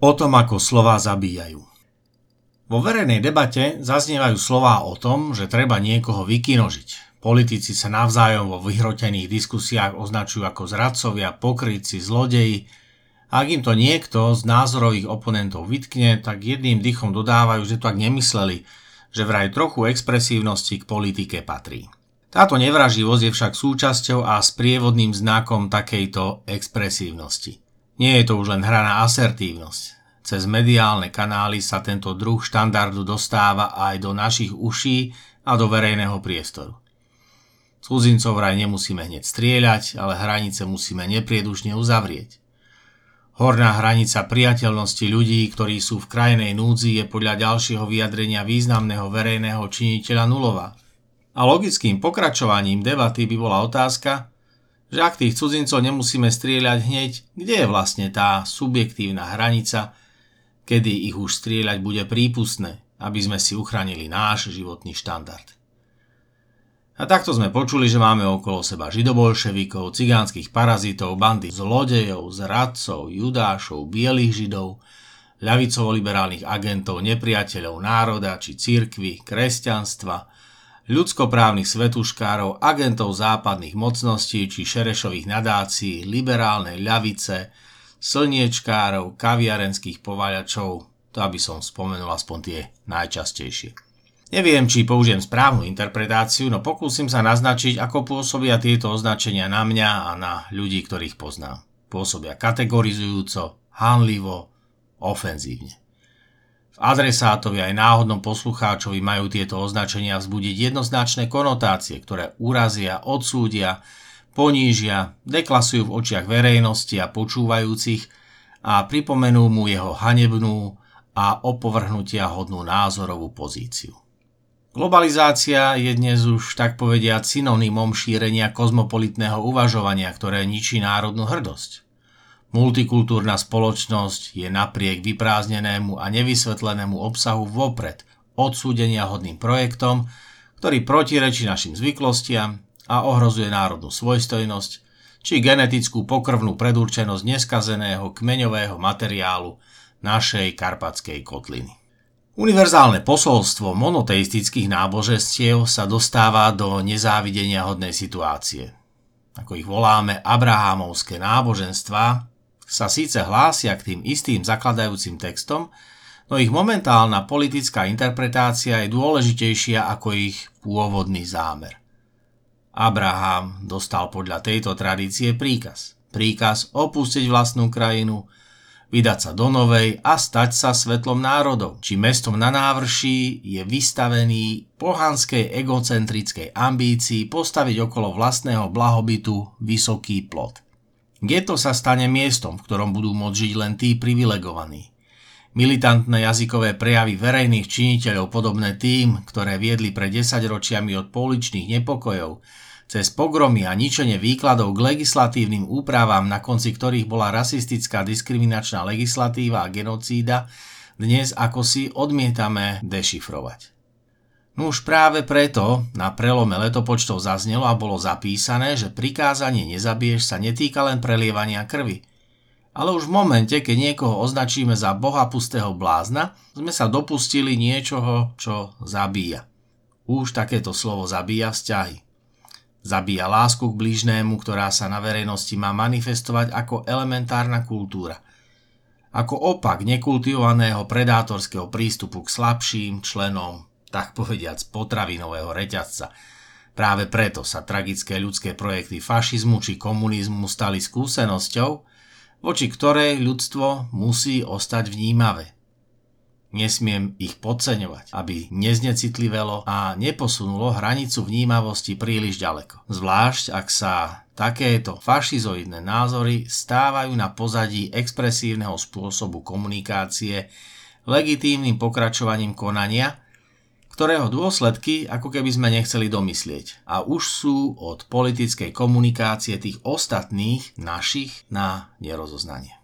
O tom, ako slová zabíjajú. Vo verejnej debate zaznievajú slová o tom, že treba niekoho vykinožiť. Politici sa navzájom vo vyhrotených diskusiách označujú ako zradcovia, pokrytci, zlodeji. A ak im to niekto z názorových oponentov vytkne, tak jedným dychom dodávajú, že to tak nemysleli, že vraj trochu expresívnosti k politike patrí. Táto nevraživosť je však súčasťou a sprievodným znakom takejto expresívnosti. Nie je to už len hra na asertívnosť. Cez mediálne kanály sa tento druh štandardu dostáva aj do našich uší a do verejného priestoru. Cudzincov vraj nemusíme hneď strieľať, ale hranice musíme nepriedušne uzavrieť. Horná hranica priateľnosti ľudí, ktorí sú v krajnej núdzi, je podľa ďalšieho vyjadrenia významného verejného činiteľa nulová. A logickým pokračovaním debaty by bola otázka, že ak tých cudzincov nemusíme strieľať hneď, kde je vlastne tá subjektívna hranica, kedy ich už strieľať bude prípustné, aby sme si uchránili náš životný štandard. A takto sme počuli, že máme okolo seba židobolševikov, cigánskych parazitov, bandy zlodejov, zradcov, judášov, bielých židov, ľavicovo-liberálnych agentov, nepriateľov národa či církvy, kresťanstva, ľudskoprávnych svetuškárov, agentov západných mocností či šerešových nadácií, liberálnej ľavice, slniečkárov, kaviarenských povaľačov, to aby som spomenul aspoň tie najčastejšie. Neviem, či použijem správnu interpretáciu, no pokúsim sa naznačiť, ako pôsobia tieto označenia na mňa a na ľudí, ktorých poznám. Pôsobia kategorizujúco, hanlivo, ofenzívne adresátovi aj náhodnom poslucháčovi majú tieto označenia vzbudiť jednoznačné konotácie, ktoré urazia, odsúdia, ponížia, deklasujú v očiach verejnosti a počúvajúcich a pripomenú mu jeho hanebnú a opovrhnutia hodnú názorovú pozíciu. Globalizácia je dnes už tak povediať synonymom šírenia kozmopolitného uvažovania, ktoré ničí národnú hrdosť. Multikultúrna spoločnosť je napriek vyprázdnenému a nevysvetlenému obsahu vopred odsúdenia hodným projektom, ktorý protirečí našim zvyklostiam a ohrozuje národnú svojstojnosť či genetickú pokrvnú predurčenosť neskazeného kmeňového materiálu našej karpatskej kotliny. Univerzálne posolstvo monoteistických náboženstiev sa dostáva do nezávidenia hodnej situácie. Ako ich voláme abrahámovské náboženstva, sa síce hlásia k tým istým zakladajúcim textom, no ich momentálna politická interpretácia je dôležitejšia ako ich pôvodný zámer. Abraham dostal podľa tejto tradície príkaz. Príkaz opustiť vlastnú krajinu, vydať sa do novej a stať sa svetlom národov, či mestom na návrší je vystavený pohanskej egocentrickej ambícii postaviť okolo vlastného blahobytu vysoký plot. Geto sa stane miestom, v ktorom budú môcť žiť len tí privilegovaní. Militantné jazykové prejavy verejných činiteľov podobné tým, ktoré viedli pred 10 ročiami od pouličných nepokojov, cez pogromy a ničenie výkladov k legislatívnym úpravám, na konci ktorých bola rasistická diskriminačná legislatíva a genocída, dnes ako si odmietame dešifrovať. No už práve preto na prelome letopočtov zaznelo a bolo zapísané, že prikázanie nezabiješ sa netýka len prelievania krvi. Ale už v momente, keď niekoho označíme za boha pustého blázna, sme sa dopustili niečoho, čo zabíja. Už takéto slovo zabíja vzťahy. Zabíja lásku k blížnému, ktorá sa na verejnosti má manifestovať ako elementárna kultúra. Ako opak nekultivovaného predátorského prístupu k slabším členom tak povediac potravinového reťazca. Práve preto sa tragické ľudské projekty fašizmu či komunizmu stali skúsenosťou, voči ktorej ľudstvo musí ostať vnímavé. Nesmiem ich podceňovať, aby neznecitlivelo a neposunulo hranicu vnímavosti príliš ďaleko. Zvlášť, ak sa takéto fašizoidné názory stávajú na pozadí expresívneho spôsobu komunikácie legitímnym pokračovaním konania, ktorého dôsledky ako keby sme nechceli domyslieť a už sú od politickej komunikácie tých ostatných našich na nerozoznanie.